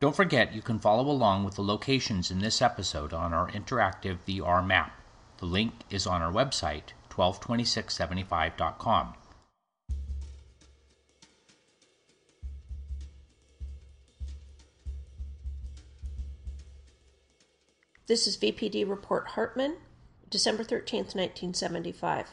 Don't forget you can follow along with the locations in this episode on our interactive VR map. The link is on our website, 122675.com. This is VPD Report Hartman, December 13th, 1975.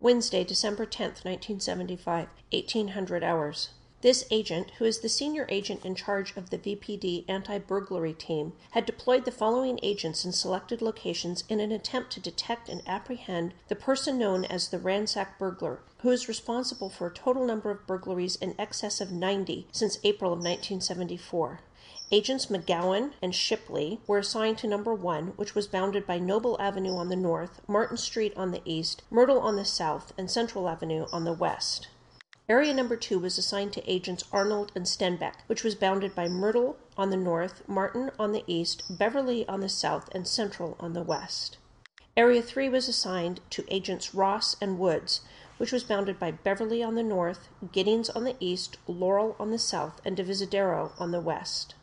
Wednesday, December 10th, 1975, 1800 hours. This agent, who is the senior agent in charge of the VPD anti burglary team, had deployed the following agents in selected locations in an attempt to detect and apprehend the person known as the ransack burglar, who is responsible for a total number of burglaries in excess of 90 since April of 1974. Agents McGowan and Shipley were assigned to number one, which was bounded by Noble Avenue on the north, Martin Street on the east, Myrtle on the south, and Central Avenue on the west. Area number two was assigned to agents Arnold and Stenbeck, which was bounded by Myrtle on the north, Martin on the east, Beverly on the south, and Central on the west. Area three was assigned to agents Ross and Woods, which was bounded by Beverly on the north, Giddings on the east, Laurel on the south, and Divisadero on the west.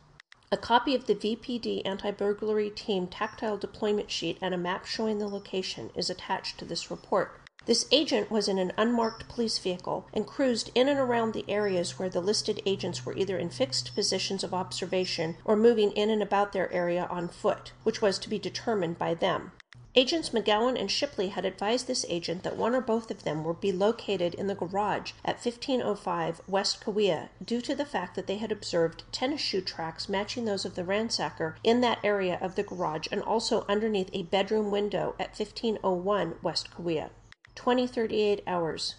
A copy of the VPD anti burglary team tactile deployment sheet and a map showing the location is attached to this report. This agent was in an unmarked police vehicle and cruised in and around the areas where the listed agents were either in fixed positions of observation or moving in and about their area on foot, which was to be determined by them. Agents McGowan and Shipley had advised this agent that one or both of them would be located in the garage at 1505 West Kaweah due to the fact that they had observed tennis shoe tracks matching those of the ransacker in that area of the garage and also underneath a bedroom window at 1501 West Kaweah. 2038 hours.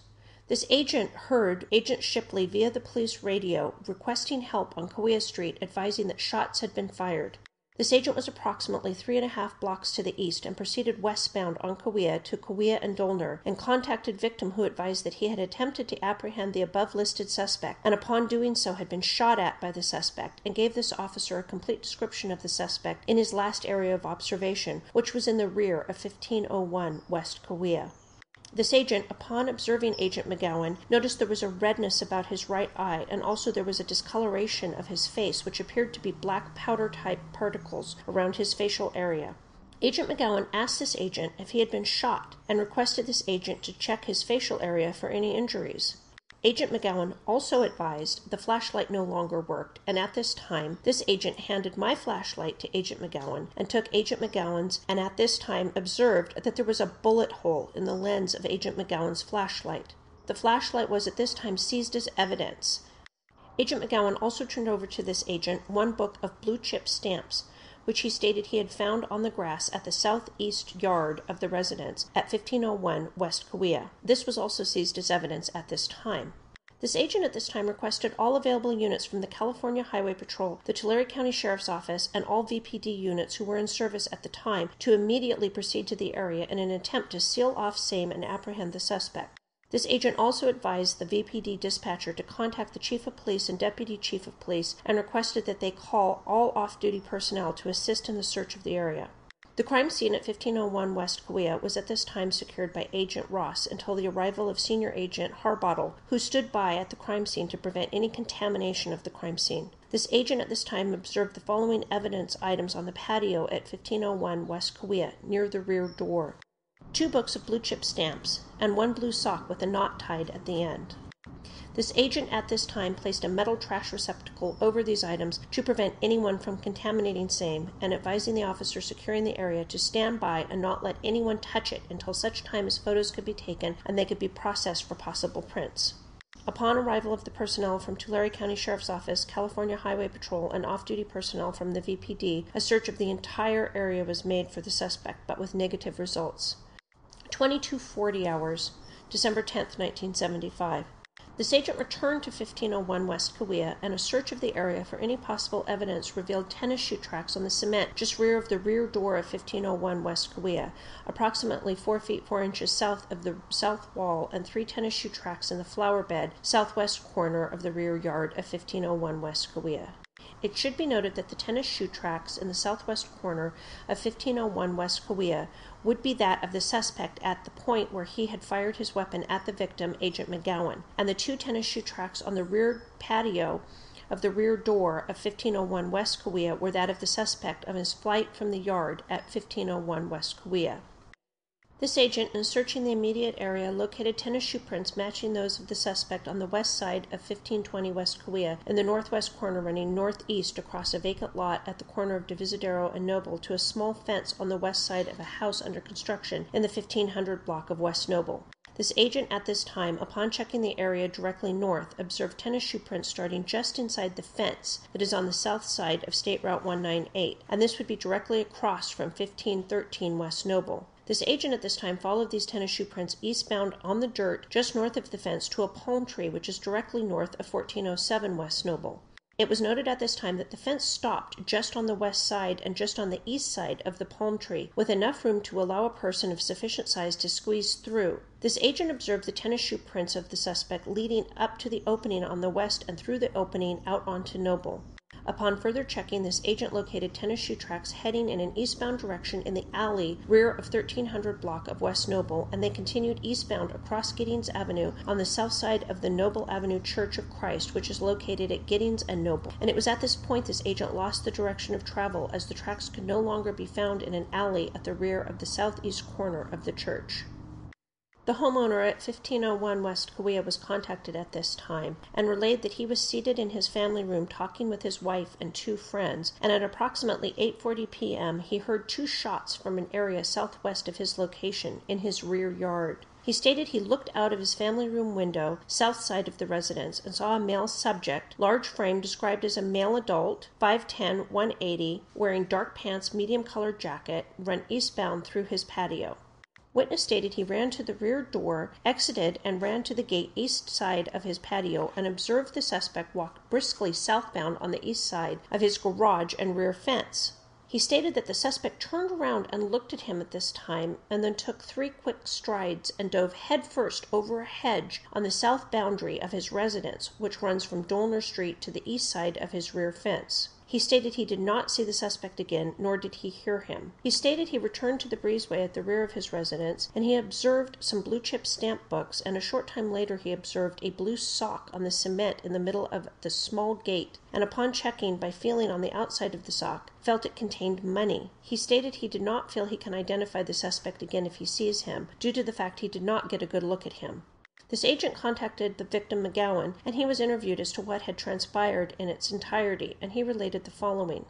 This agent heard Agent Shipley via the police radio requesting help on Kaweah Street, advising that shots had been fired. This agent was approximately three and a half blocks to the east and proceeded westbound on Kaweah to Kaweah and Dolner and contacted victim who advised that he had attempted to apprehend the above listed suspect and upon doing so had been shot at by the suspect and gave this officer a complete description of the suspect in his last area of observation, which was in the rear of 1501 West Kaweah. This agent, upon observing Agent McGowan, noticed there was a redness about his right eye, and also there was a discoloration of his face, which appeared to be black powder type particles around his facial area. Agent McGowan asked this agent if he had been shot and requested this agent to check his facial area for any injuries. Agent McGowan also advised the flashlight no longer worked, and at this time, this agent handed my flashlight to Agent McGowan and took Agent McGowan's, and at this time observed that there was a bullet hole in the lens of Agent McGowan's flashlight. The flashlight was at this time seized as evidence. Agent McGowan also turned over to this agent one book of blue chip stamps, which he stated he had found on the grass at the southeast yard of the residence at 1501 West Kaweah. This was also seized as evidence at this time. This agent at this time requested all available units from the California Highway Patrol, the Tulare County Sheriff's Office, and all VPD units who were in service at the time to immediately proceed to the area in an attempt to seal off same and apprehend the suspect. This agent also advised the VPD dispatcher to contact the Chief of Police and Deputy Chief of Police and requested that they call all off duty personnel to assist in the search of the area. The crime scene at 1501 West Kaweah was at this time secured by Agent Ross until the arrival of Senior Agent Harbottle, who stood by at the crime scene to prevent any contamination of the crime scene. This agent at this time observed the following evidence items on the patio at 1501 West Kaweah near the rear door two books of blue chip stamps, and one blue sock with a knot tied at the end. This agent at this time placed a metal trash receptacle over these items to prevent anyone from contaminating same and advising the officer securing the area to stand by and not let anyone touch it until such time as photos could be taken and they could be processed for possible prints. Upon arrival of the personnel from Tulare County Sheriff's Office, California Highway Patrol, and off duty personnel from the VPD, a search of the entire area was made for the suspect, but with negative results. 2240 hours, December 10, 1975. This agent returned to 1501 West Kaweah, and a search of the area for any possible evidence revealed tennis shoe tracks on the cement just rear of the rear door of 1501 West Kaweah, approximately 4 feet 4 inches south of the south wall, and three tennis shoe tracks in the flower bed southwest corner of the rear yard of 1501 West Kaweah. It should be noted that the tennis shoe tracks in the southwest corner of 1501 West Kaweah would be that of the suspect at the point where he had fired his weapon at the victim, Agent McGowan, and the two tennis shoe tracks on the rear patio of the rear door of 1501 West Kaweah were that of the suspect of his flight from the yard at 1501 West Kaweah. This agent, in searching the immediate area, located tennis shoe prints matching those of the suspect on the west side of 1520 West Kaweah in the northwest corner running northeast across a vacant lot at the corner of Divisadero and Noble to a small fence on the west side of a house under construction in the 1500 block of West Noble. This agent at this time, upon checking the area directly north, observed tennis shoe prints starting just inside the fence that is on the south side of State Route 198, and this would be directly across from 1513 West Noble. This agent at this time followed these tennis shoe prints eastbound on the dirt just north of the fence to a palm tree which is directly north of 1407 West Noble. It was noted at this time that the fence stopped just on the west side and just on the east side of the palm tree, with enough room to allow a person of sufficient size to squeeze through. This agent observed the tennis shoe prints of the suspect leading up to the opening on the west and through the opening out onto Noble. Upon further checking, this agent located tennis shoe tracks heading in an eastbound direction in the alley rear of 1300 block of West Noble, and they continued eastbound across Giddings Avenue on the south side of the Noble Avenue Church of Christ, which is located at Giddings and Noble. And it was at this point this agent lost the direction of travel as the tracks could no longer be found in an alley at the rear of the southeast corner of the church. The homeowner at 1501 West Kaweah was contacted at this time and relayed that he was seated in his family room talking with his wife and two friends, and at approximately 8:40 p.m. he heard two shots from an area southwest of his location in his rear yard. He stated he looked out of his family room window, south side of the residence, and saw a male subject, large frame, described as a male adult, 5'10, 180, wearing dark pants, medium colored jacket, run eastbound through his patio. Witness stated he ran to the rear door, exited, and ran to the gate east side of his patio and observed the suspect walk briskly southbound on the east side of his garage and rear fence. He stated that the suspect turned around and looked at him at this time and then took three quick strides and dove headfirst over a hedge on the south boundary of his residence, which runs from Dolner Street to the east side of his rear fence. He stated he did not see the suspect again, nor did he hear him. He stated he returned to the breezeway at the rear of his residence, and he observed some blue chip stamp books, and a short time later he observed a blue sock on the cement in the middle of the small gate, and upon checking by feeling on the outside of the sock, felt it contained money. He stated he did not feel he can identify the suspect again if he sees him, due to the fact he did not get a good look at him. This agent contacted the victim McGowan, and he was interviewed as to what had transpired in its entirety, and he related the following.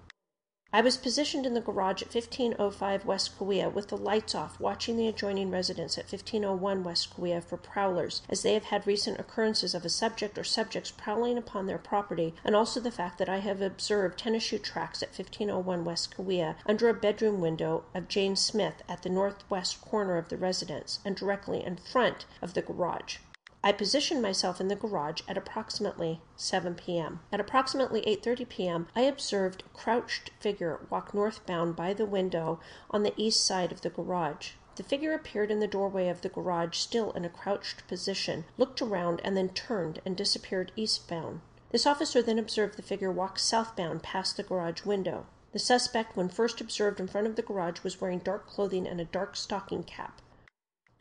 I was positioned in the garage at 1505 West Kaweah with the lights off, watching the adjoining residence at 1501 West Kaweah for prowlers, as they have had recent occurrences of a subject or subjects prowling upon their property, and also the fact that I have observed tennis shoe tracks at 1501 West Kaweah under a bedroom window of Jane Smith at the northwest corner of the residence, and directly in front of the garage. I positioned myself in the garage at approximately 7 p.m. At approximately 8:30 p.m. I observed a crouched figure walk northbound by the window on the east side of the garage. The figure appeared in the doorway of the garage still in a crouched position, looked around, and then turned and disappeared eastbound. This officer then observed the figure walk southbound past the garage window. The suspect, when first observed in front of the garage, was wearing dark clothing and a dark stocking cap.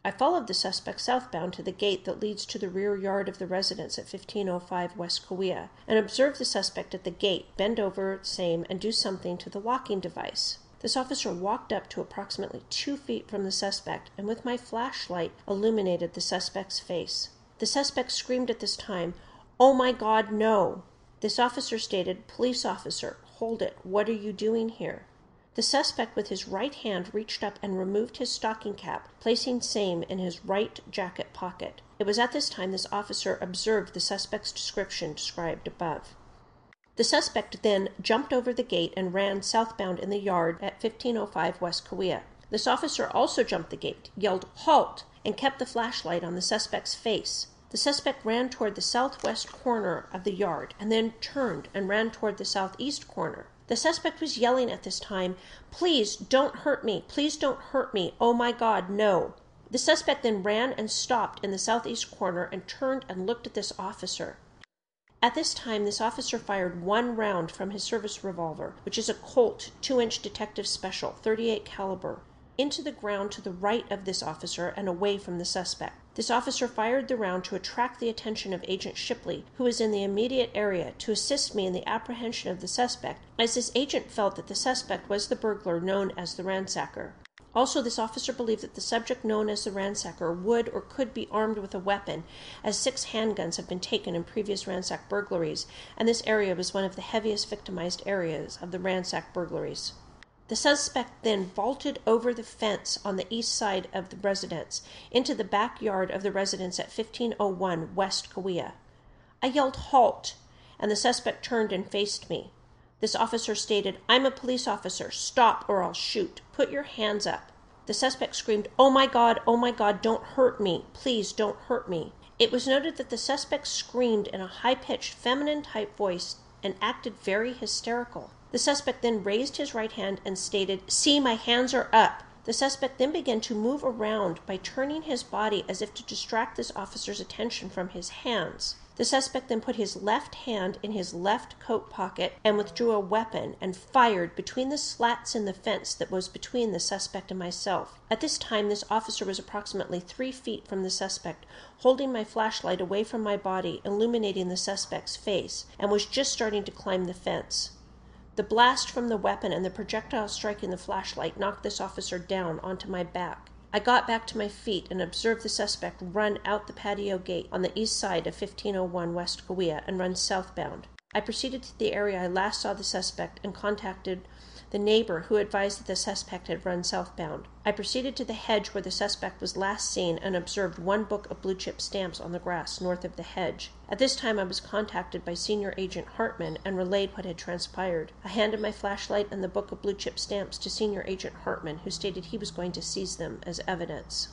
I followed the suspect southbound to the gate that leads to the rear yard of the residence at 1505 West Kaweah, and observed the suspect at the gate bend over same and do something to the locking device. This officer walked up to approximately two feet from the suspect and with my flashlight illuminated the suspect's face. The suspect screamed at this time, Oh my God, no! This officer stated, Police officer, hold it, what are you doing here? The suspect with his right hand reached up and removed his stocking cap, placing same in his right jacket pocket. It was at this time this officer observed the suspect's description described above. The suspect then jumped over the gate and ran southbound in the yard at 1505 West Kaweah. This officer also jumped the gate, yelled "Halt!" and kept the flashlight on the suspect's face. The suspect ran toward the southwest corner of the yard and then turned and ran toward the southeast corner. The suspect was yelling at this time, Please don't hurt me! Please don't hurt me! Oh my God, no! The suspect then ran and stopped in the southeast corner and turned and looked at this officer. At this time this officer fired one round from his service revolver, which is a Colt 2-inch Detective Special 38 caliber, into the ground to the right of this officer and away from the suspect. This officer fired the round to attract the attention of Agent Shipley, who was in the immediate area, to assist me in the apprehension of the suspect, as this agent felt that the suspect was the burglar known as the ransacker. Also, this officer believed that the subject known as the ransacker would or could be armed with a weapon, as six handguns have been taken in previous ransack burglaries, and this area was one of the heaviest victimized areas of the ransack burglaries. The suspect then vaulted over the fence on the east side of the residence into the back yard of the residence at 1501 West Kaweah. I yelled, Halt! and the suspect turned and faced me. This officer stated, I'm a police officer. Stop or I'll shoot. Put your hands up. The suspect screamed, Oh my God, oh my God, don't hurt me. Please don't hurt me. It was noted that the suspect screamed in a high pitched feminine type voice and acted very hysterical. The suspect then raised his right hand and stated, See, my hands are up. The suspect then began to move around by turning his body as if to distract this officer's attention from his hands. The suspect then put his left hand in his left coat pocket and withdrew a weapon and fired between the slats in the fence that was between the suspect and myself. At this time, this officer was approximately three feet from the suspect, holding my flashlight away from my body, illuminating the suspect's face, and was just starting to climb the fence. The blast from the weapon and the projectile striking the flashlight knocked this officer down onto my back. I got back to my feet and observed the suspect run out the patio gate on the east side of 1501 West Kaweah and run southbound. I proceeded to the area I last saw the suspect and contacted the neighbor who advised that the suspect had run southbound. I proceeded to the hedge where the suspect was last seen and observed one book of blue chip stamps on the grass north of the hedge. At this time I was contacted by Senior Agent Hartman and relayed what had transpired. I handed my flashlight and the book of blue chip stamps to Senior Agent Hartman, who stated he was going to seize them as evidence.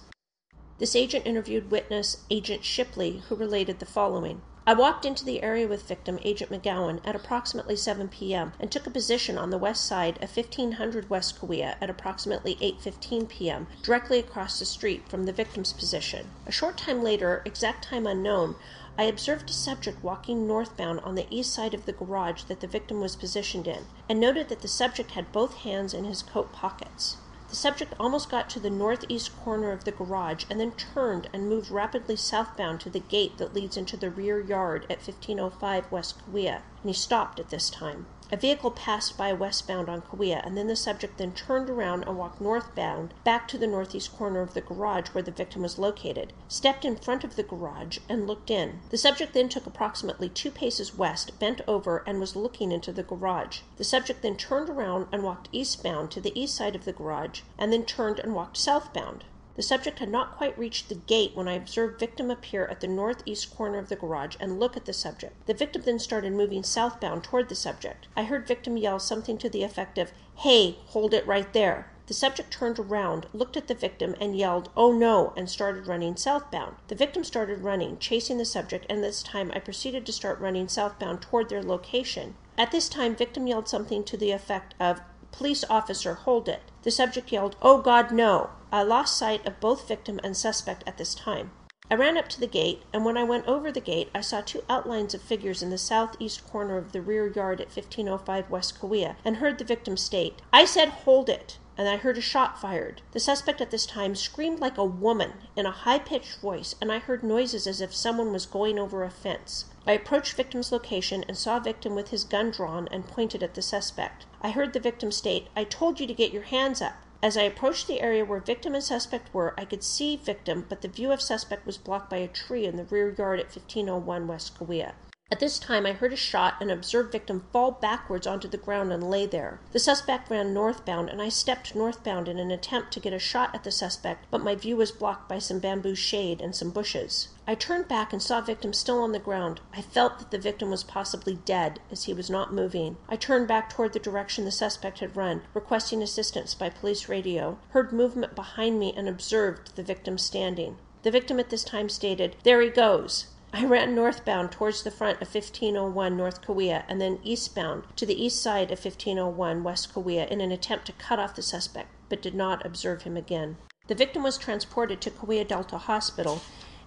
This agent interviewed witness Agent Shipley, who related the following. I walked into the area with victim Agent McGowan at approximately 7 p.m. and took a position on the west side of 1500 West Kaweah at approximately 8:15 p.m., directly across the street from the victim's position. A short time later, exact time unknown, I observed a subject walking northbound on the east side of the garage that the victim was positioned in, and noted that the subject had both hands in his coat pockets. The subject almost got to the northeast corner of the garage and then turned and moved rapidly southbound to the gate that leads into the rear yard at 1505 West Kaweah, and he stopped at this time. A vehicle passed by westbound on Kaweah, and then the subject then turned around and walked northbound back to the northeast corner of the garage where the victim was located, stepped in front of the garage, and looked in. The subject then took approximately two paces west, bent over, and was looking into the garage. The subject then turned around and walked eastbound to the east side of the garage, and then turned and walked southbound. The subject had not quite reached the gate when I observed victim appear at the northeast corner of the garage and look at the subject. The victim then started moving southbound toward the subject. I heard victim yell something to the effect of, Hey, hold it right there. The subject turned around, looked at the victim, and yelled, Oh no, and started running southbound. The victim started running, chasing the subject, and this time I proceeded to start running southbound toward their location. At this time, victim yelled something to the effect of, Police officer, hold it. The subject yelled, Oh God, no. I lost sight of both victim and suspect at this time. I ran up to the gate, and when I went over the gate, I saw two outlines of figures in the southeast corner of the rear yard at 1505 West Kaweah, and heard the victim state, I said, hold it and I heard a shot fired. The suspect at this time screamed like a woman in a high pitched voice, and I heard noises as if someone was going over a fence. I approached victim's location and saw victim with his gun drawn and pointed at the suspect. I heard the victim state, I told you to get your hands up. As I approached the area where victim and suspect were, I could see victim, but the view of suspect was blocked by a tree in the rear yard at 1501 West Kaweah. At this time I heard a shot and observed victim fall backwards onto the ground and lay there. The suspect ran northbound and I stepped northbound in an attempt to get a shot at the suspect, but my view was blocked by some bamboo shade and some bushes. I turned back and saw victim still on the ground. I felt that the victim was possibly dead, as he was not moving. I turned back toward the direction the suspect had run, requesting assistance by police radio, heard movement behind me, and observed the victim standing. The victim at this time stated, There he goes. I ran northbound towards the front of 1501 North Kaweah and then eastbound to the east side of 1501 West Kaweah in an attempt to cut off the suspect, but did not observe him again. The victim was transported to Kaweah Delta Hospital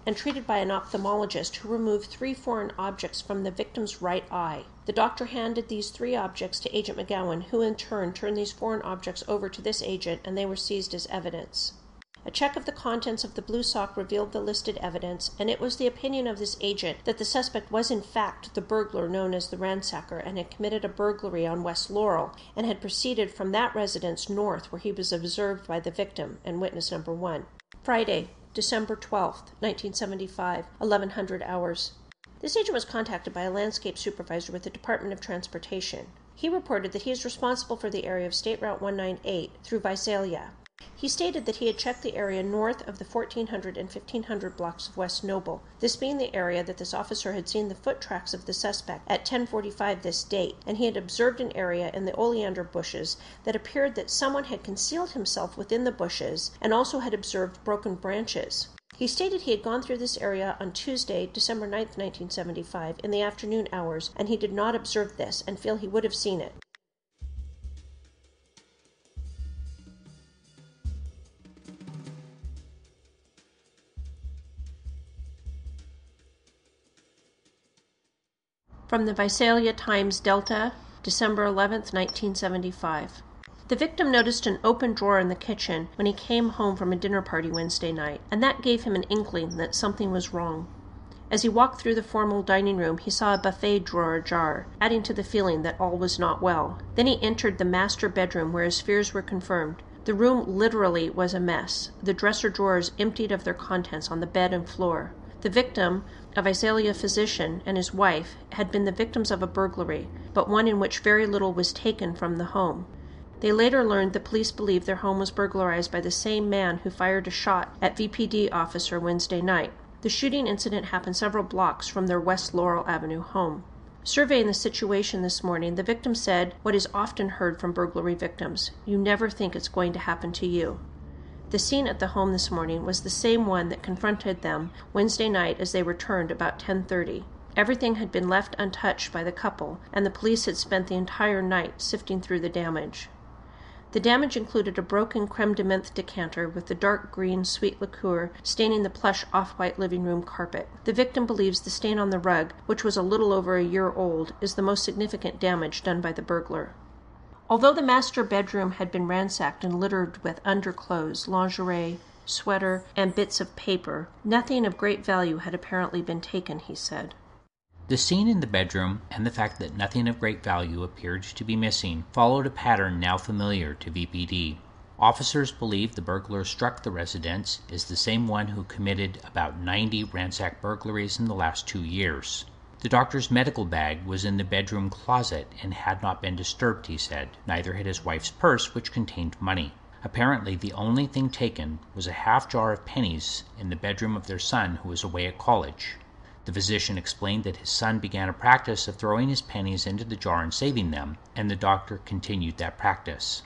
and treated by an ophthalmologist who removed three foreign objects from the victim's right eye. The doctor handed these three objects to Agent McGowan, who in turn turned these foreign objects over to this agent, and they were seized as evidence. A check of the contents of the blue sock revealed the listed evidence, and it was the opinion of this agent that the suspect was in fact the burglar known as the ransacker and had committed a burglary on West Laurel and had proceeded from that residence north where he was observed by the victim and witness number one. Friday, December 12th, 1975, 1100 hours. This agent was contacted by a landscape supervisor with the Department of Transportation. He reported that he is responsible for the area of State Route 198 through Visalia. He stated that he had checked the area north of the 1400 and 1500 blocks of West Noble, this being the area that this officer had seen the foot tracks of the suspect at 1045 this date, and he had observed an area in the oleander bushes that appeared that someone had concealed himself within the bushes and also had observed broken branches. He stated he had gone through this area on Tuesday, December 9, 1975, in the afternoon hours, and he did not observe this and feel he would have seen it. From the Visalia Times Delta, December 11, 1975. The victim noticed an open drawer in the kitchen when he came home from a dinner party Wednesday night, and that gave him an inkling that something was wrong. As he walked through the formal dining room, he saw a buffet drawer ajar, adding to the feeling that all was not well. Then he entered the master bedroom where his fears were confirmed. The room literally was a mess, the dresser drawers emptied of their contents on the bed and floor. The victim, a Visalia physician, and his wife had been the victims of a burglary, but one in which very little was taken from the home. They later learned the police believed their home was burglarized by the same man who fired a shot at VPD officer Wednesday night. The shooting incident happened several blocks from their West Laurel Avenue home. Surveying the situation this morning, the victim said what is often heard from burglary victims you never think it's going to happen to you. The scene at the home this morning was the same one that confronted them Wednesday night as they returned about 10:30. Everything had been left untouched by the couple, and the police had spent the entire night sifting through the damage. The damage included a broken creme de menthe decanter with the dark green sweet liqueur staining the plush off white living room carpet. The victim believes the stain on the rug, which was a little over a year old, is the most significant damage done by the burglar. Although the master bedroom had been ransacked and littered with underclothes, lingerie, sweater, and bits of paper, nothing of great value had apparently been taken, he said. The scene in the bedroom and the fact that nothing of great value appeared to be missing followed a pattern now familiar to VPD. Officers believe the burglar struck the residence is the same one who committed about 90 ransacked burglaries in the last two years. The doctor's medical bag was in the bedroom closet and had not been disturbed, he said. Neither had his wife's purse, which contained money. Apparently, the only thing taken was a half jar of pennies in the bedroom of their son who was away at college. The physician explained that his son began a practice of throwing his pennies into the jar and saving them, and the doctor continued that practice.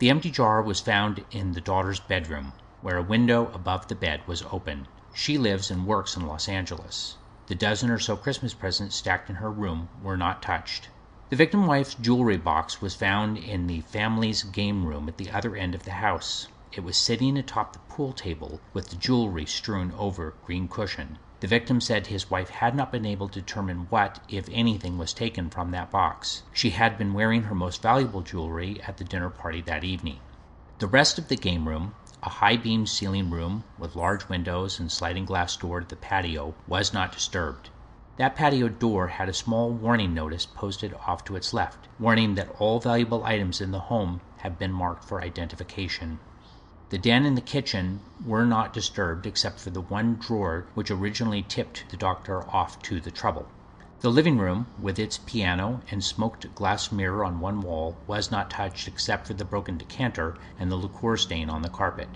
The empty jar was found in the daughter's bedroom, where a window above the bed was open. She lives and works in Los Angeles. The dozen or so Christmas presents stacked in her room were not touched. The victim wife's jewelry box was found in the family's game room at the other end of the house. It was sitting atop the pool table with the jewelry strewn over green cushion. The victim said his wife had not been able to determine what, if anything, was taken from that box. She had been wearing her most valuable jewelry at the dinner party that evening. The rest of the game room, a high beamed ceiling room with large windows and sliding glass door to the patio, was not disturbed. That patio door had a small warning notice posted off to its left, warning that all valuable items in the home had been marked for identification. The den and the kitchen were not disturbed except for the one drawer which originally tipped the doctor off to the trouble. The living room, with its piano and smoked glass mirror on one wall, was not touched except for the broken decanter and the liqueur stain on the carpet.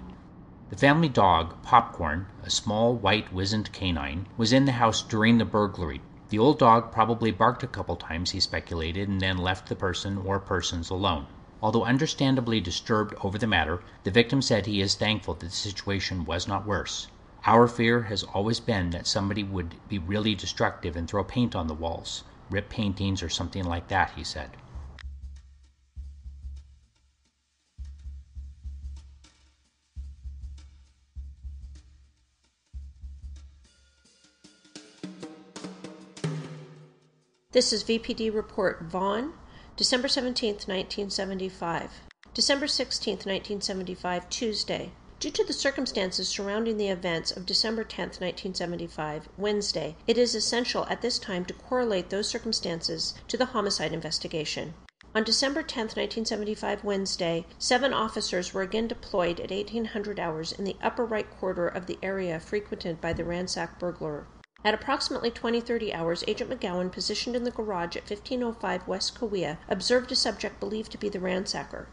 The family dog, Popcorn, a small white wizened canine, was in the house during the burglary. The old dog probably barked a couple times, he speculated, and then left the person or persons alone. Although understandably disturbed over the matter, the victim said he is thankful that the situation was not worse. Our fear has always been that somebody would be really destructive and throw paint on the walls, rip paintings or something like that, he said. This is VPD Report Vaughn, December 17, 1975. December 16, 1975, Tuesday. Due to the circumstances surrounding the events of December 10, 1975, Wednesday, it is essential at this time to correlate those circumstances to the homicide investigation. On December 10, 1975, Wednesday, seven officers were again deployed at 1800 hours in the upper right quarter of the area frequented by the ransacked burglar. At approximately 2030 hours, Agent McGowan, positioned in the garage at 1505 West Kaweah, observed a subject believed to be the ransacker.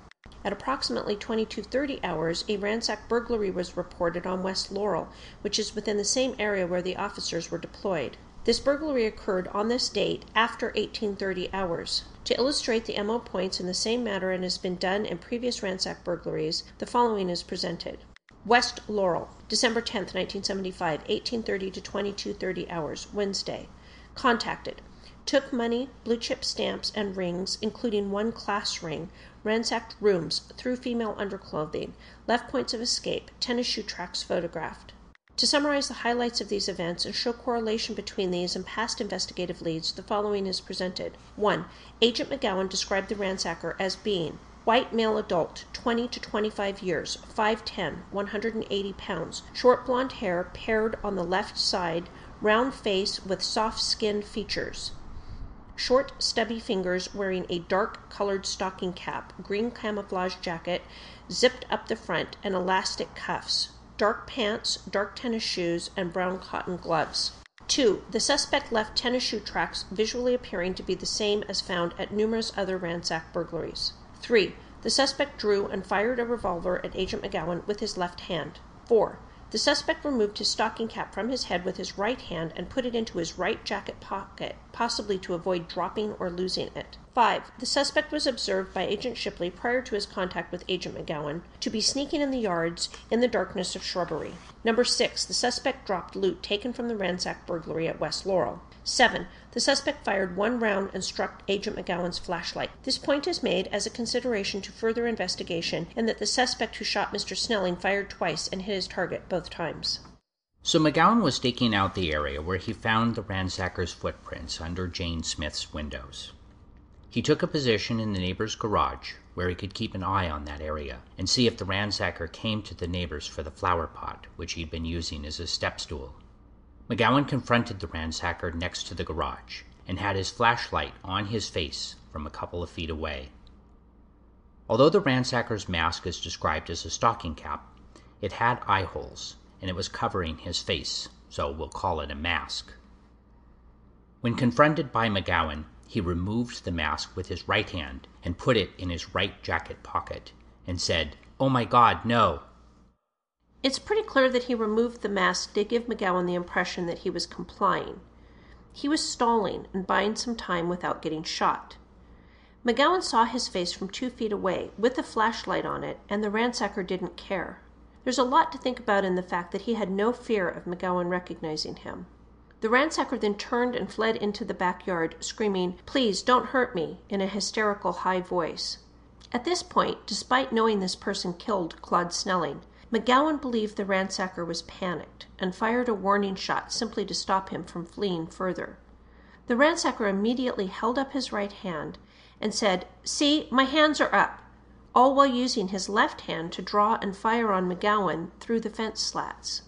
At approximately 2230 hours, a ransack burglary was reported on West Laurel, which is within the same area where the officers were deployed. This burglary occurred on this date after 1830 hours. To illustrate the MO points in the same manner as has been done in previous ransack burglaries, the following is presented. West Laurel, December 10, 1975, 1830 to 2230 hours, Wednesday. Contacted. Took money, blue chip stamps, and rings, including one class ring, ransacked rooms, threw female underclothing, left points of escape, tennis shoe tracks photographed. To summarize the highlights of these events and show correlation between these and past investigative leads, the following is presented. 1. Agent McGowan described the ransacker as being white male adult, 20 to 25 years, 5'10, 180 pounds, short blonde hair paired on the left side, round face with soft skinned features. Short, stubby fingers wearing a dark colored stocking cap, green camouflage jacket zipped up the front, and elastic cuffs dark pants, dark tennis shoes, and brown cotton gloves. 2. The suspect left tennis shoe tracks visually appearing to be the same as found at numerous other ransack burglaries. 3. The suspect drew and fired a revolver at Agent McGowan with his left hand. 4. The suspect removed his stocking cap from his head with his right hand and put it into his right jacket pocket, possibly to avoid dropping or losing it. 5. The suspect was observed by Agent Shipley prior to his contact with Agent McGowan to be sneaking in the yards in the darkness of shrubbery. Number 6. The suspect dropped loot taken from the ransacked burglary at West Laurel. 7. The suspect fired one round and struck Agent McGowan's flashlight. This point is made as a consideration to further investigation, and that the suspect who shot Mr. Snelling fired twice and hit his target both times. So McGowan was staking out the area where he found the ransacker's footprints under Jane Smith's windows. He took a position in the neighbor's garage where he could keep an eye on that area and see if the ransacker came to the neighbors for the flower pot which he'd been using as a step stool. McGowan confronted the ransacker next to the garage and had his flashlight on his face from a couple of feet away. Although the ransacker's mask is described as a stocking cap, it had eye holes and it was covering his face, so we'll call it a mask. When confronted by McGowan, he removed the mask with his right hand and put it in his right jacket pocket and said, Oh my God, no! It's pretty clear that he removed the mask to give McGowan the impression that he was complying. He was stalling and buying some time without getting shot. McGowan saw his face from two feet away, with a flashlight on it, and the ransacker didn't care. There's a lot to think about in the fact that he had no fear of McGowan recognizing him. The ransacker then turned and fled into the backyard, screaming, Please don't hurt me, in a hysterical high voice. At this point, despite knowing this person killed Claude Snelling, McGowan believed the ransacker was panicked and fired a warning shot simply to stop him from fleeing further. The ransacker immediately held up his right hand and said, See, my hands are up, all while using his left hand to draw and fire on McGowan through the fence slats.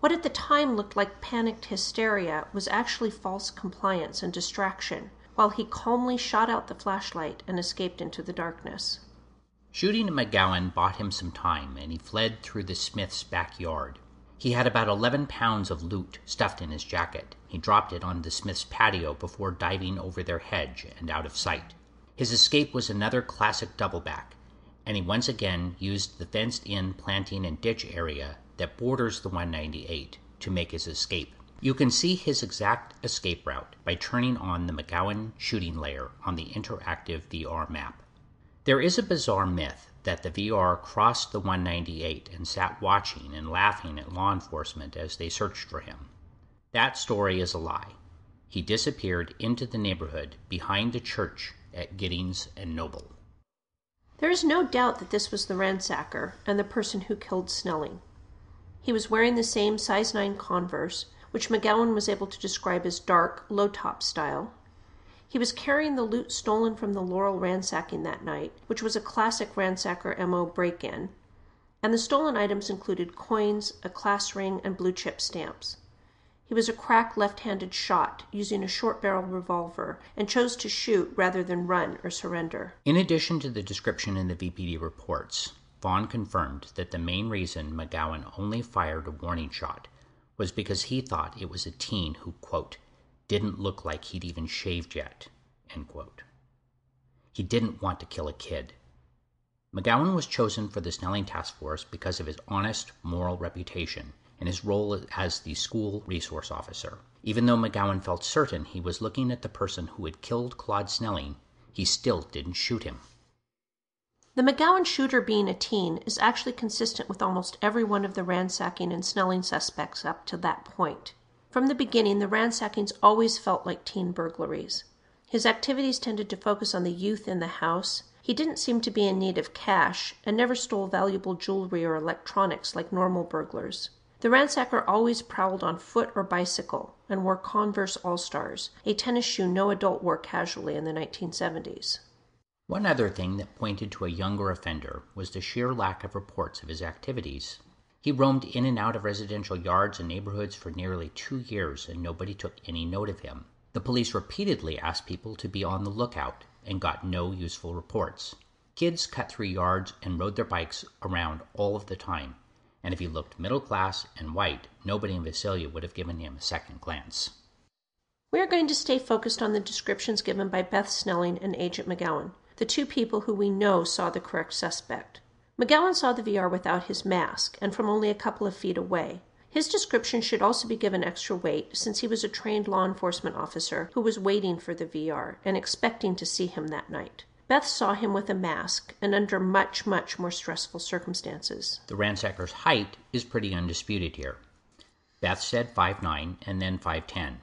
What at the time looked like panicked hysteria was actually false compliance and distraction, while he calmly shot out the flashlight and escaped into the darkness. Shooting McGowan bought him some time, and he fled through the Smith's backyard. He had about 11 pounds of loot stuffed in his jacket. He dropped it on the Smith's patio before diving over their hedge and out of sight. His escape was another classic doubleback, and he once again used the fenced in planting and ditch area that borders the 198 to make his escape. You can see his exact escape route by turning on the McGowan shooting layer on the interactive VR map. There is a bizarre myth that the VR crossed the 198 and sat watching and laughing at law enforcement as they searched for him. That story is a lie. He disappeared into the neighborhood behind the church at Giddings and Noble. There is no doubt that this was the ransacker and the person who killed Snelling. He was wearing the same size 9 Converse, which McGowan was able to describe as dark, low top style, he was carrying the loot stolen from the Laurel ransacking that night, which was a classic ransacker MO break in. and the stolen items included coins, a class ring, and blue chip stamps. He was a crack left handed shot, using a short barrel revolver, and chose to shoot rather than run or surrender. In addition to the description in the VPD reports, Vaughn confirmed that the main reason McGowan only fired a warning shot was because he thought it was a teen who, quote, didn't look like he'd even shaved yet, end quote. He didn't want to kill a kid. McGowan was chosen for the Snelling Task Force because of his honest, moral reputation and his role as the school resource officer. Even though McGowan felt certain he was looking at the person who had killed Claude Snelling, he still didn't shoot him. The McGowan shooter being a teen is actually consistent with almost every one of the ransacking and Snelling suspects up to that point. From the beginning, the ransackings always felt like teen burglaries. His activities tended to focus on the youth in the house. He didn't seem to be in need of cash and never stole valuable jewelry or electronics like normal burglars. The ransacker always prowled on foot or bicycle and wore Converse All Stars, a tennis shoe no adult wore casually in the 1970s. One other thing that pointed to a younger offender was the sheer lack of reports of his activities. He roamed in and out of residential yards and neighborhoods for nearly two years, and nobody took any note of him. The police repeatedly asked people to be on the lookout and got no useful reports. Kids cut through yards and rode their bikes around all of the time, and if he looked middle class and white, nobody in Visalia would have given him a second glance. We are going to stay focused on the descriptions given by Beth Snelling and Agent McGowan, the two people who we know saw the correct suspect. McGowan saw the VR without his mask and from only a couple of feet away. His description should also be given extra weight since he was a trained law enforcement officer who was waiting for the VR and expecting to see him that night. Beth saw him with a mask and under much, much more stressful circumstances. The ransacker's height is pretty undisputed here. Beth said 5'9 and then 5'10.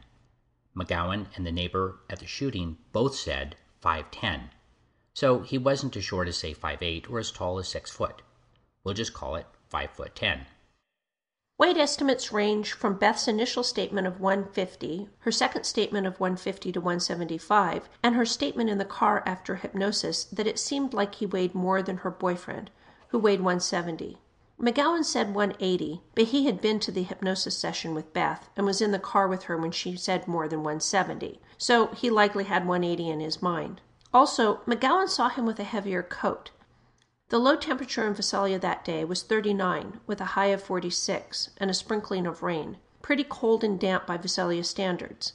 McGowan and the neighbor at the shooting both said 5'10. So he wasn't as short as, say, 5'8 or as tall as 6 foot. We'll just call it 5 foot 10. Weight estimates range from Beth's initial statement of 150, her second statement of 150 to 175, and her statement in the car after hypnosis that it seemed like he weighed more than her boyfriend, who weighed 170. McGowan said 180, but he had been to the hypnosis session with Beth and was in the car with her when she said more than 170, so he likely had 180 in his mind. Also, McGowan saw him with a heavier coat. The low temperature in Visalia that day was 39, with a high of 46, and a sprinkling of rain, pretty cold and damp by Visalia standards.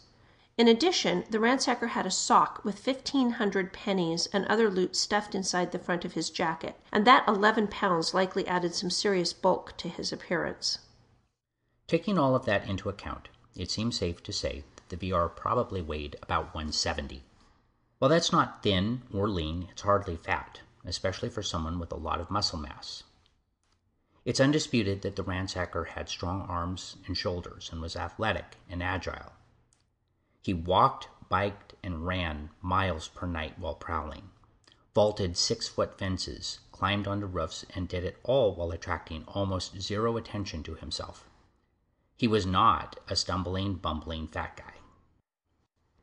In addition, the ransacker had a sock with 1,500 pennies and other loot stuffed inside the front of his jacket, and that 11 pounds likely added some serious bulk to his appearance. Taking all of that into account, it seems safe to say that the VR probably weighed about 170. While that's not thin or lean, it's hardly fat especially for someone with a lot of muscle mass. It's undisputed that the ransacker had strong arms and shoulders and was athletic and agile. He walked, biked, and ran miles per night while prowling, vaulted six foot fences, climbed onto roofs, and did it all while attracting almost zero attention to himself. He was not a stumbling, bumbling fat guy.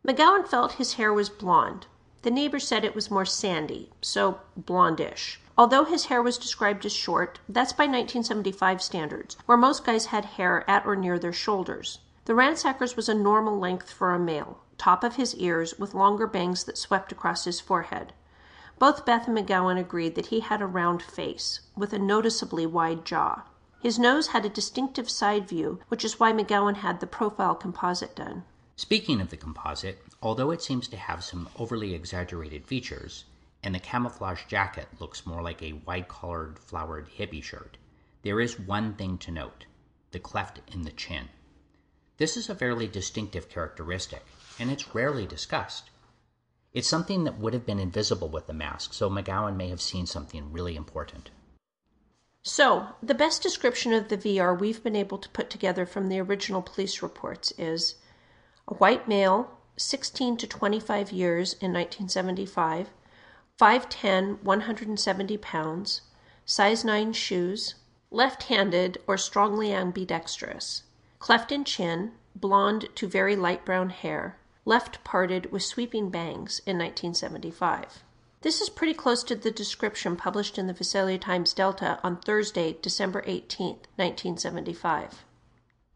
McGowan felt his hair was blond, the neighbor said it was more sandy, so blondish. Although his hair was described as short, that's by 1975 standards, where most guys had hair at or near their shoulders. The ransacker's was a normal length for a male, top of his ears, with longer bangs that swept across his forehead. Both Beth and McGowan agreed that he had a round face, with a noticeably wide jaw. His nose had a distinctive side view, which is why McGowan had the profile composite done. Speaking of the composite, although it seems to have some overly exaggerated features, and the camouflage jacket looks more like a white collared flowered hippie shirt, there is one thing to note the cleft in the chin. This is a fairly distinctive characteristic, and it's rarely discussed. It's something that would have been invisible with the mask, so McGowan may have seen something really important. So, the best description of the VR we've been able to put together from the original police reports is a white male, 16 to 25 years in 1975, 5'10, 170 pounds, size 9 shoes, left handed or strongly ambidextrous, cleft in chin, blonde to very light brown hair, left parted with sweeping bangs in 1975. This is pretty close to the description published in the Visalia Times Delta on Thursday, December 18, 1975.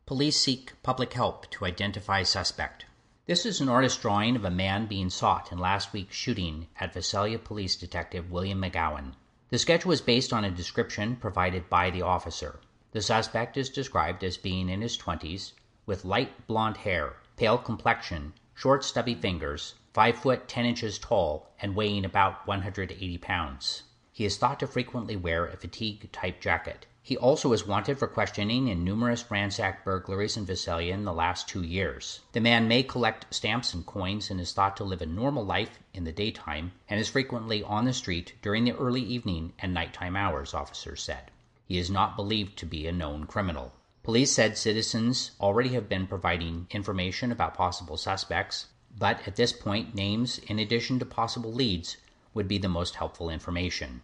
Police seek public help to identify suspect. This is an artist's drawing of a man being sought in last week's shooting at Visalia Police Detective William McGowan. The sketch was based on a description provided by the officer. The suspect is described as being in his 20s, with light blond hair, pale complexion, short stubby fingers, 5 foot 10 inches tall, and weighing about 180 pounds. He is thought to frequently wear a fatigue type jacket. He also is wanted for questioning in numerous ransacked burglaries in Visalia in the last two years. The man may collect stamps and coins and is thought to live a normal life in the daytime and is frequently on the street during the early evening and nighttime hours, officers said. He is not believed to be a known criminal. Police said citizens already have been providing information about possible suspects, but at this point, names, in addition to possible leads, would be the most helpful information.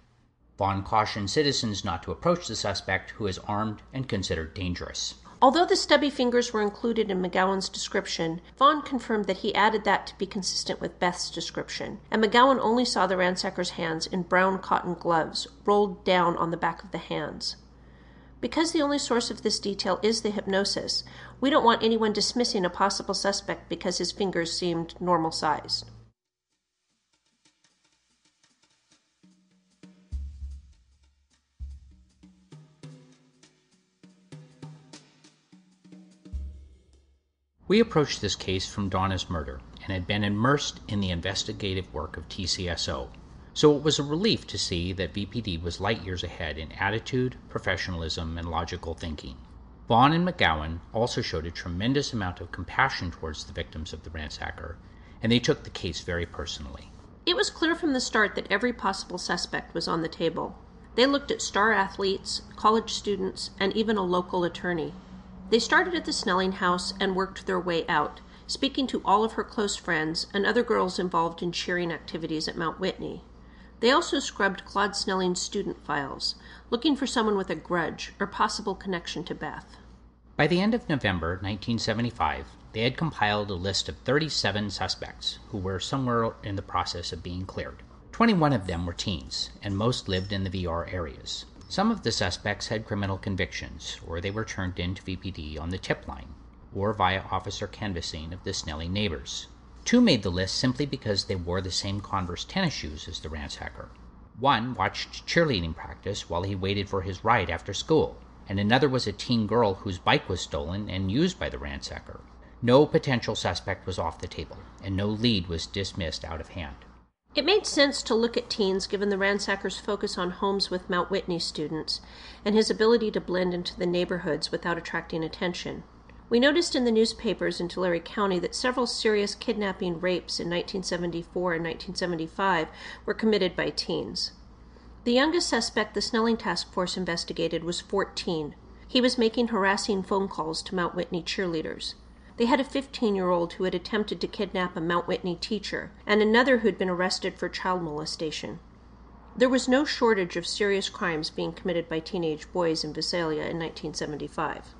Vaughn cautioned citizens not to approach the suspect, who is armed and considered dangerous. Although the stubby fingers were included in McGowan's description, Vaughn confirmed that he added that to be consistent with Beth's description, and McGowan only saw the ransacker's hands in brown cotton gloves rolled down on the back of the hands. Because the only source of this detail is the hypnosis, we don't want anyone dismissing a possible suspect because his fingers seemed normal sized. We approached this case from Donna's murder and had been immersed in the investigative work of TCSO so it was a relief to see that VPD was light years ahead in attitude, professionalism, and logical thinking. Vaughn and McGowan also showed a tremendous amount of compassion towards the victims of the ransacker, and they took the case very personally. It was clear from the start that every possible suspect was on the table. They looked at star athletes, college students, and even a local attorney. They started at the Snelling house and worked their way out, speaking to all of her close friends and other girls involved in cheering activities at Mount Whitney. They also scrubbed Claude Snelling's student files, looking for someone with a grudge or possible connection to Beth. By the end of November 1975, they had compiled a list of 37 suspects who were somewhere in the process of being cleared. 21 of them were teens, and most lived in the VR areas. Some of the suspects had criminal convictions, or they were turned in to VPD on the tip line, or via officer canvassing of the Snelling neighbors. Two made the list simply because they wore the same Converse tennis shoes as the ransacker. One watched cheerleading practice while he waited for his ride after school, and another was a teen girl whose bike was stolen and used by the ransacker. No potential suspect was off the table, and no lead was dismissed out of hand. It made sense to look at teens given the ransacker's focus on homes with Mount Whitney students and his ability to blend into the neighborhoods without attracting attention. We noticed in the newspapers in Tulare County that several serious kidnapping rapes in 1974 and 1975 were committed by teens. The youngest suspect the Snelling Task Force investigated was 14. He was making harassing phone calls to Mount Whitney cheerleaders. They had a 15 year old who had attempted to kidnap a Mount Whitney teacher, and another who'd been arrested for child molestation. There was no shortage of serious crimes being committed by teenage boys in Visalia in 1975.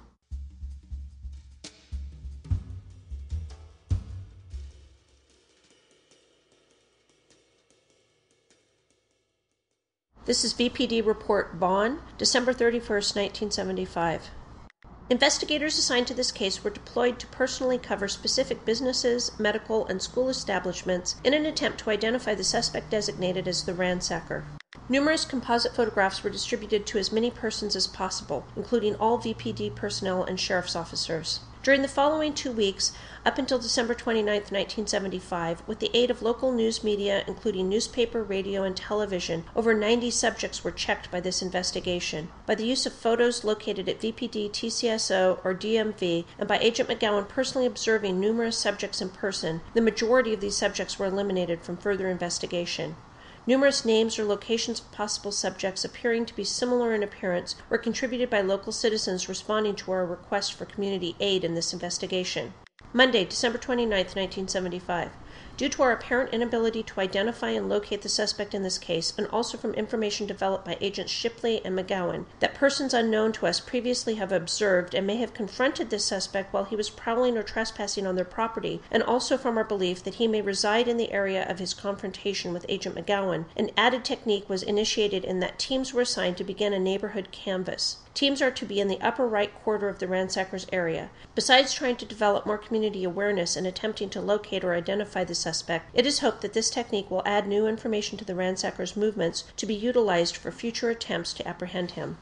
This is VPD Report Vaughn, December 31, 1975. Investigators assigned to this case were deployed to personally cover specific businesses, medical, and school establishments in an attempt to identify the suspect designated as the ransacker. Numerous composite photographs were distributed to as many persons as possible, including all VPD personnel and sheriff's officers. During the following two weeks, up until December 29, 1975, with the aid of local news media, including newspaper, radio, and television, over 90 subjects were checked by this investigation. By the use of photos located at VPD, TCSO, or DMV, and by Agent McGowan personally observing numerous subjects in person, the majority of these subjects were eliminated from further investigation. Numerous names or locations of possible subjects appearing to be similar in appearance were contributed by local citizens responding to our request for community aid in this investigation. Monday, December 29, 1975. Due to our apparent inability to identify and locate the suspect in this case, and also from information developed by Agents Shipley and McGowan, that persons unknown to us previously have observed and may have confronted this suspect while he was prowling or trespassing on their property, and also from our belief that he may reside in the area of his confrontation with Agent McGowan, an added technique was initiated in that teams were assigned to begin a neighborhood canvass. Teams are to be in the upper right quarter of the ransacker's area. Besides trying to develop more community awareness and attempting to locate or identify the suspect, it is hoped that this technique will add new information to the ransacker's movements to be utilized for future attempts to apprehend him.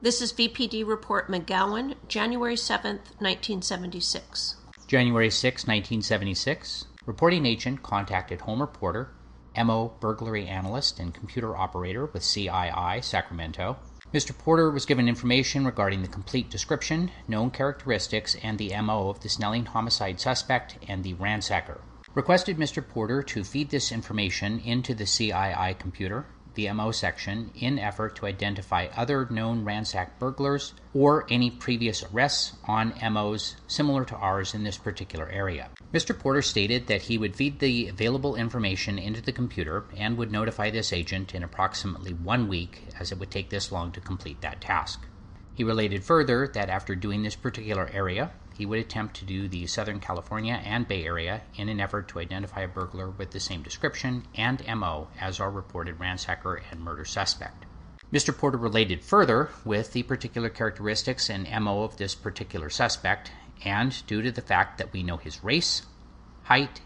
This is VPD Report McGowan, January 7, 1976. January 6, 1976. Reporting agent contacted Homer Porter, MO burglary analyst and computer operator with CII, Sacramento. Mr. Porter was given information regarding the complete description, known characteristics, and the MO of the Snelling homicide suspect and the ransacker. Requested Mr. Porter to feed this information into the CII computer, the MO section, in effort to identify other known ransack burglars or any previous arrests on MOs similar to ours in this particular area. Mr. Porter stated that he would feed the available information into the computer and would notify this agent in approximately one week, as it would take this long to complete that task. He related further that after doing this particular area, he would attempt to do the Southern California and Bay Area in an effort to identify a burglar with the same description and MO as our reported ransacker and murder suspect. Mr. Porter related further with the particular characteristics and MO of this particular suspect, and due to the fact that we know his race, height,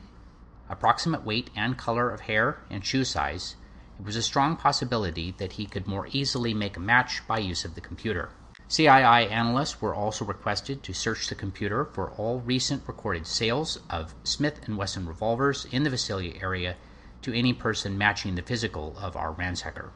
approximate weight and color of hair, and shoe size, it was a strong possibility that he could more easily make a match by use of the computer. CII analysts were also requested to search the computer for all recent recorded sales of Smith & Wesson revolvers in the Visalia area to any person matching the physical of our ransacker.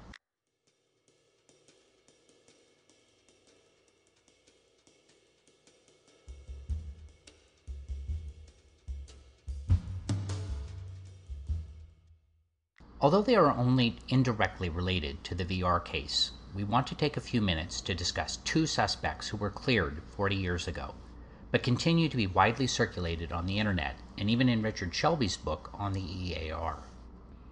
Although they are only indirectly related to the VR case, we want to take a few minutes to discuss two suspects who were cleared 40 years ago, but continue to be widely circulated on the internet and even in Richard Shelby's book on the EAR.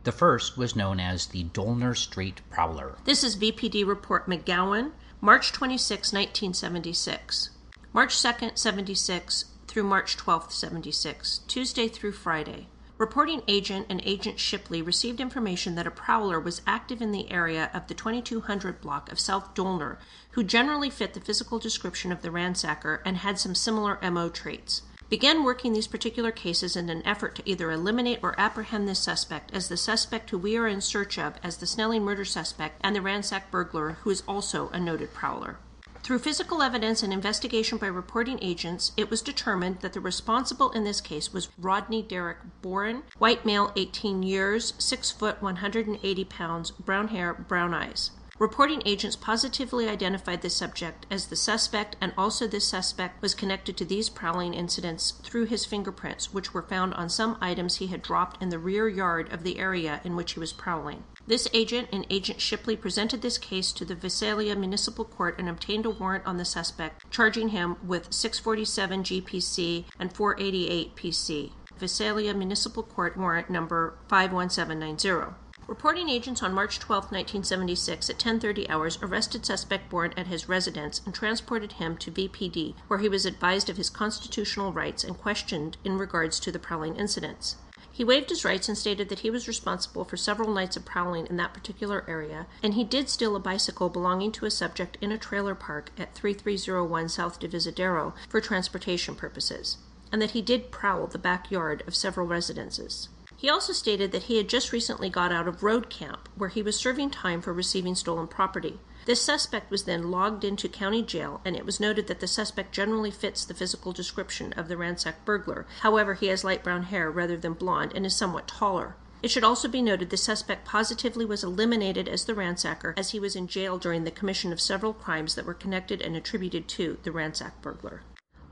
The first was known as the Dolner Street Prowler. This is VPD Report McGowan, March 26, 1976. March 2nd, 76 through March 12th, 76, Tuesday through Friday. Reporting agent and Agent Shipley received information that a prowler was active in the area of the 2200 block of South Dolner, who generally fit the physical description of the ransacker and had some similar MO traits. Began working these particular cases in an effort to either eliminate or apprehend this suspect as the suspect who we are in search of as the Snelling murder suspect and the ransack burglar who is also a noted prowler. Through physical evidence and investigation by reporting agents, it was determined that the responsible in this case was Rodney Derek Boren, white male, 18 years, 6 foot, 180 pounds, brown hair, brown eyes. Reporting agents positively identified the subject as the suspect, and also this suspect was connected to these prowling incidents through his fingerprints, which were found on some items he had dropped in the rear yard of the area in which he was prowling. This agent and Agent Shipley presented this case to the Visalia Municipal Court and obtained a warrant on the suspect, charging him with 647 GPC and 488 PC. Visalia Municipal Court warrant number 51790. Reporting agents on March 12, 1976 at 10:30 hours arrested suspect Bourne at his residence and transported him to VPD where he was advised of his constitutional rights and questioned in regards to the prowling incidents. He waived his rights and stated that he was responsible for several nights of prowling in that particular area, and he did steal a bicycle belonging to a subject in a trailer park at 3301 South Divisadero for transportation purposes, and that he did prowl the backyard of several residences. He also stated that he had just recently got out of road camp, where he was serving time for receiving stolen property. This suspect was then logged into county jail, and it was noted that the suspect generally fits the physical description of the ransack burglar. However, he has light brown hair rather than blonde and is somewhat taller. It should also be noted the suspect positively was eliminated as the ransacker as he was in jail during the commission of several crimes that were connected and attributed to the ransack burglar.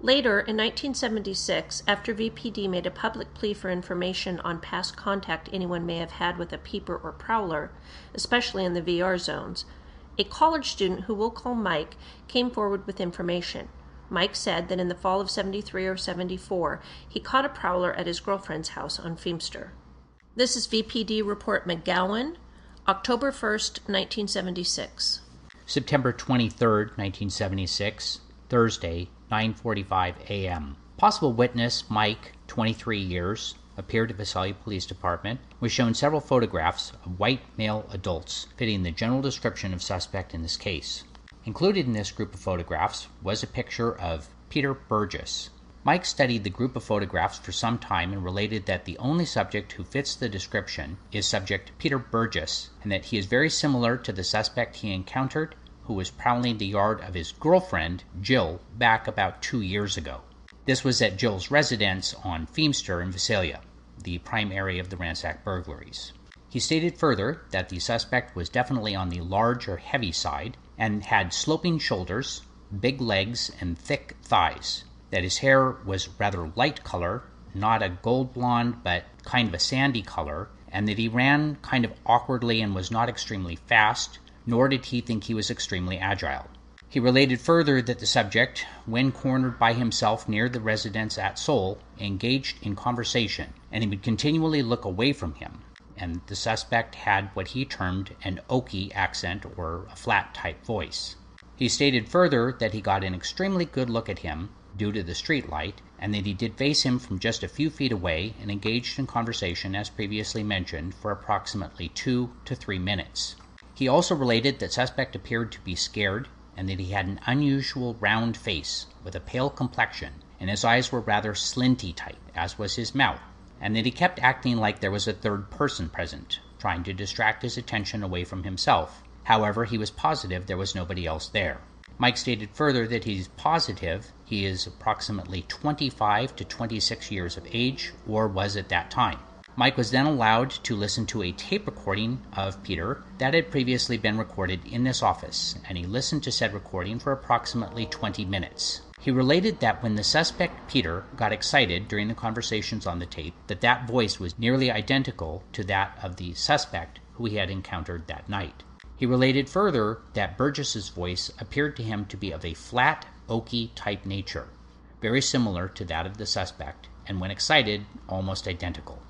Later, in 1976, after VPD made a public plea for information on past contact anyone may have had with a peeper or prowler, especially in the VR zones, a college student who we'll call Mike came forward with information. Mike said that in the fall of 73 or 74, he caught a prowler at his girlfriend's house on Feemster. This is VPD Report McGowan, October 1st, 1976. September 23rd, 1976, Thursday, 9:45 a.m. Possible witness Mike, 23 years, appeared at Visalia Police Department, was shown several photographs of white male adults fitting the general description of suspect in this case. Included in this group of photographs was a picture of Peter Burgess. Mike studied the group of photographs for some time and related that the only subject who fits the description is subject Peter Burgess, and that he is very similar to the suspect he encountered who was prowling the yard of his girlfriend, Jill, back about two years ago. This was at Jill's residence on Feemster in Visalia, the prime area of the ransack burglaries. He stated further that the suspect was definitely on the large or heavy side and had sloping shoulders, big legs, and thick thighs. That his hair was rather light color, not a gold blonde, but kind of a sandy color, and that he ran kind of awkwardly and was not extremely fast, nor did he think he was extremely agile. He related further that the subject, when cornered by himself near the residence at Seoul, engaged in conversation, and he would continually look away from him, and the suspect had what he termed an oaky accent or a flat type voice. He stated further that he got an extremely good look at him due to the street light, and that he did face him from just a few feet away and engaged in conversation as previously mentioned for approximately two to three minutes. He also related that suspect appeared to be scared and that he had an unusual round face with a pale complexion, and his eyes were rather slinty type, as was his mouth and that he kept acting like there was a third person present, trying to distract his attention away from himself. However, he was positive there was nobody else there. Mike stated further that he's positive he is approximately 25 to 26 years of age, or was at that time. Mike was then allowed to listen to a tape recording of Peter that had previously been recorded in this office, and he listened to said recording for approximately 20 minutes. He related that when the suspect Peter got excited during the conversations on the tape, that that voice was nearly identical to that of the suspect who he had encountered that night. He related further that Burgess's voice appeared to him to be of a flat, oaky type nature, very similar to that of the suspect, and when excited, almost identical.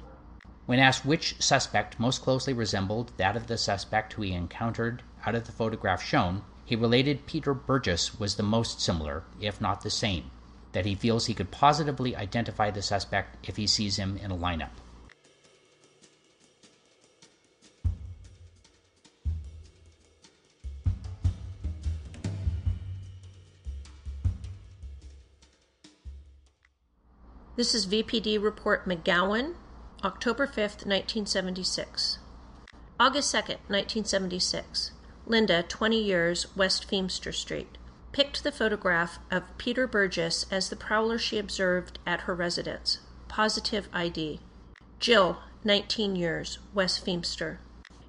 When asked which suspect most closely resembled that of the suspect who he encountered out of the photograph shown, he related Peter Burgess was the most similar, if not the same, that he feels he could positively identify the suspect if he sees him in a lineup. This is VPD Report McGowan, October 5th, 1976. August 2nd, 1976. Linda, 20 years, West Feemster Street. Picked the photograph of Peter Burgess as the prowler she observed at her residence. Positive ID. Jill, 19 years, West Feemster.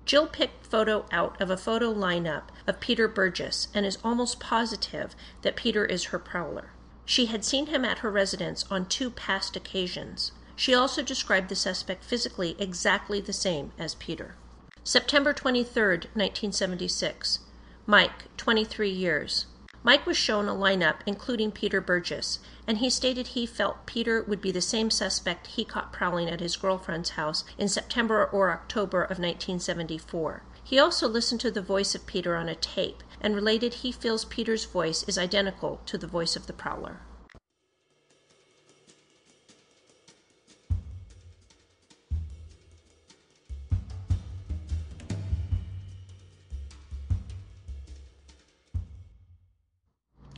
Jill picked photo out of a photo lineup of Peter Burgess and is almost positive that Peter is her prowler. She had seen him at her residence on two past occasions. She also described the suspect physically exactly the same as Peter. September 23, 1976. Mike, 23 years. Mike was shown a lineup including Peter Burgess, and he stated he felt Peter would be the same suspect he caught prowling at his girlfriend's house in September or October of 1974. He also listened to the voice of Peter on a tape and related he feels Peter's voice is identical to the voice of the prowler.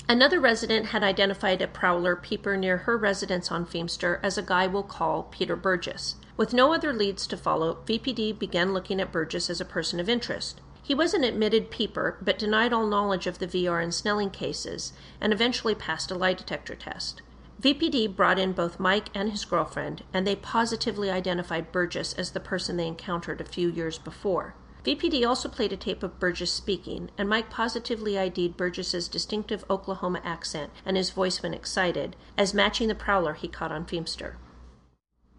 Another resident had identified a prowler peeper near her residence on Feemster as a guy we'll call Peter Burgess. With no other leads to follow, VPD began looking at Burgess as a person of interest. He was an admitted peeper, but denied all knowledge of the VR and Snelling cases, and eventually passed a lie detector test. VPD brought in both Mike and his girlfriend, and they positively identified Burgess as the person they encountered a few years before. VPD also played a tape of Burgess speaking, and Mike positively ID'd Burgess's distinctive Oklahoma accent and his voice when excited as matching the prowler he caught on Feemster.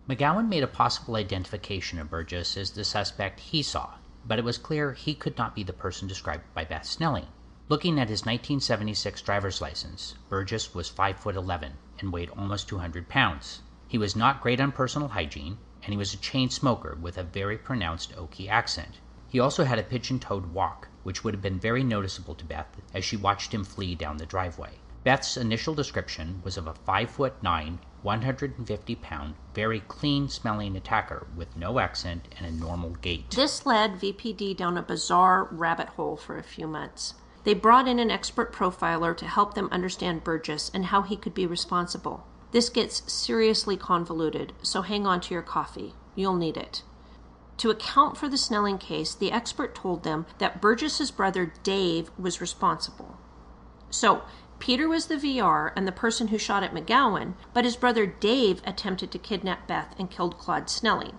McGowan made a possible identification of Burgess as the suspect he saw, but it was clear he could not be the person described by Beth Snelling. Looking at his 1976 driver's license, Burgess was 5 foot 11 and weighed almost 200 pounds. He was not great on personal hygiene, and he was a chain smoker with a very pronounced Okie accent. He also had a pigeon toed walk, which would have been very noticeable to Beth as she watched him flee down the driveway. Beth's initial description was of a 5 foot 9, 150 pound, very clean smelling attacker with no accent and a normal gait. This led VPD down a bizarre rabbit hole for a few months. They brought in an expert profiler to help them understand Burgess and how he could be responsible. This gets seriously convoluted, so hang on to your coffee. You'll need it. To account for the Snelling case, the expert told them that Burgess's brother Dave was responsible. So, Peter was the VR and the person who shot at McGowan, but his brother Dave attempted to kidnap Beth and killed Claude Snelling.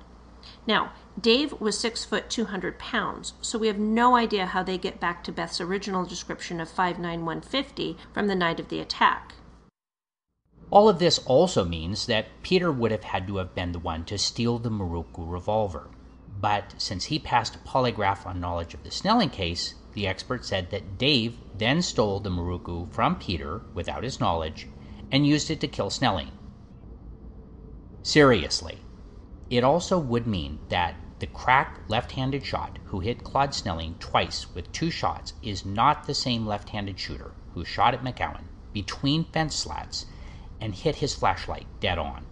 Now, Dave was six foot two hundred pounds, so we have no idea how they get back to Beth's original description of five nine one fifty from the night of the attack. All of this also means that Peter would have had to have been the one to steal the Miroku revolver. But since he passed a polygraph on knowledge of the Snelling case, the expert said that Dave then stole the Miroku from Peter without his knowledge and used it to kill Snelling. Seriously, it also would mean that the crack left handed shot who hit Claude Snelling twice with two shots is not the same left handed shooter who shot at McGowan between fence slats and hit his flashlight dead on.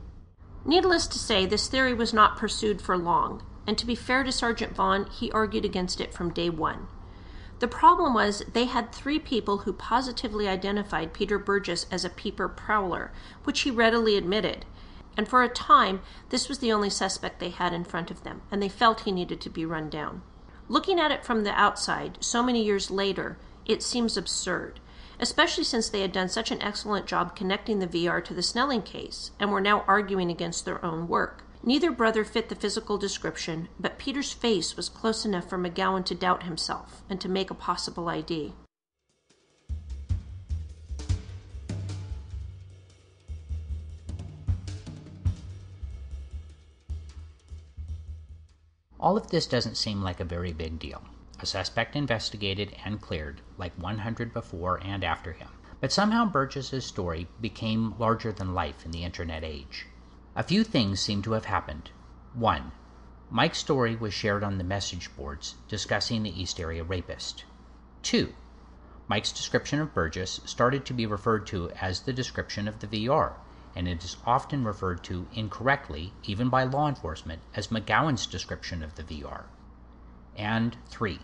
Needless to say, this theory was not pursued for long, and to be fair to Sergeant Vaughn, he argued against it from day one. The problem was they had three people who positively identified Peter Burgess as a peeper prowler, which he readily admitted. And for a time, this was the only suspect they had in front of them, and they felt he needed to be run down. Looking at it from the outside, so many years later, it seems absurd especially since they had done such an excellent job connecting the VR to the Snelling case and were now arguing against their own work. Neither brother fit the physical description, but Peter's face was close enough for McGowan to doubt himself and to make a possible ID. All of this doesn't seem like a very big deal a suspect investigated and cleared, like 100 before and after him. But somehow Burgess's story became larger than life in the internet age. A few things seem to have happened. 1. Mike's story was shared on the message boards discussing the East Area rapist. 2. Mike's description of Burgess started to be referred to as the description of the VR, and it is often referred to incorrectly, even by law enforcement, as McGowan's description of the VR. And 3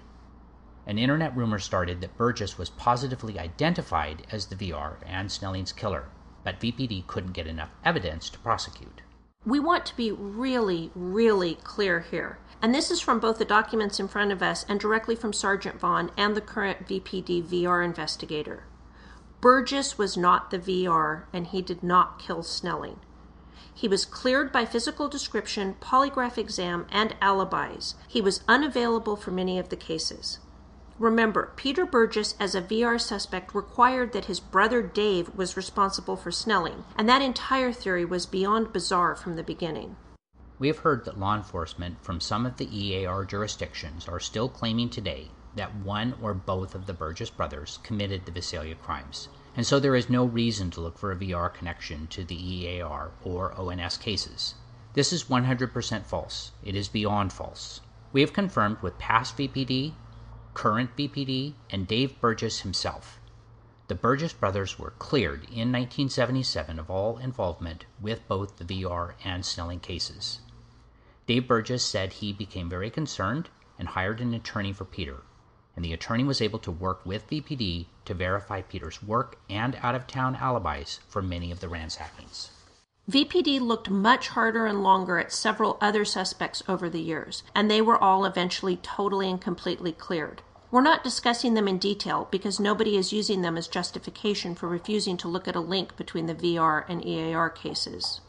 an internet rumor started that Burgess was positively identified as the VR and Snelling's killer, but VPD couldn't get enough evidence to prosecute. We want to be really, really clear here. And this is from both the documents in front of us and directly from Sergeant Vaughn and the current VPD VR investigator. Burgess was not the VR, and he did not kill Snelling. He was cleared by physical description, polygraph exam, and alibis. He was unavailable for many of the cases. Remember, Peter Burgess as a VR suspect required that his brother Dave was responsible for Snelling, and that entire theory was beyond bizarre from the beginning. We have heard that law enforcement from some of the EAR jurisdictions are still claiming today that one or both of the Burgess brothers committed the Visalia crimes, and so there is no reason to look for a VR connection to the EAR or ONS cases. This is 100% false. It is beyond false. We have confirmed with past VPD current BPD, and Dave Burgess himself. The Burgess brothers were cleared in 1977 of all involvement with both the VR and Snelling cases. Dave Burgess said he became very concerned and hired an attorney for Peter, and the attorney was able to work with VPD to verify Peter's work and out of town alibis for many of the ransackings. VPD looked much harder and longer at several other suspects over the years, and they were all eventually totally and completely cleared. We're not discussing them in detail because nobody is using them as justification for refusing to look at a link between the VR and EAR cases.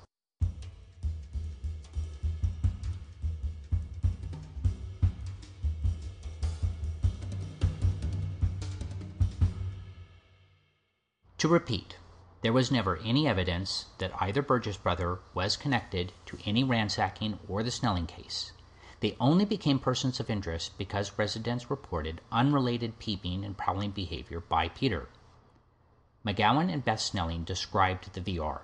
To repeat, there was never any evidence that either Burgess brother was connected to any ransacking or the Snelling case. They only became persons of interest because residents reported unrelated peeping and prowling behavior by Peter. McGowan and Beth Snelling described the VR.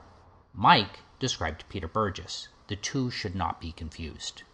Mike described Peter Burgess. The two should not be confused.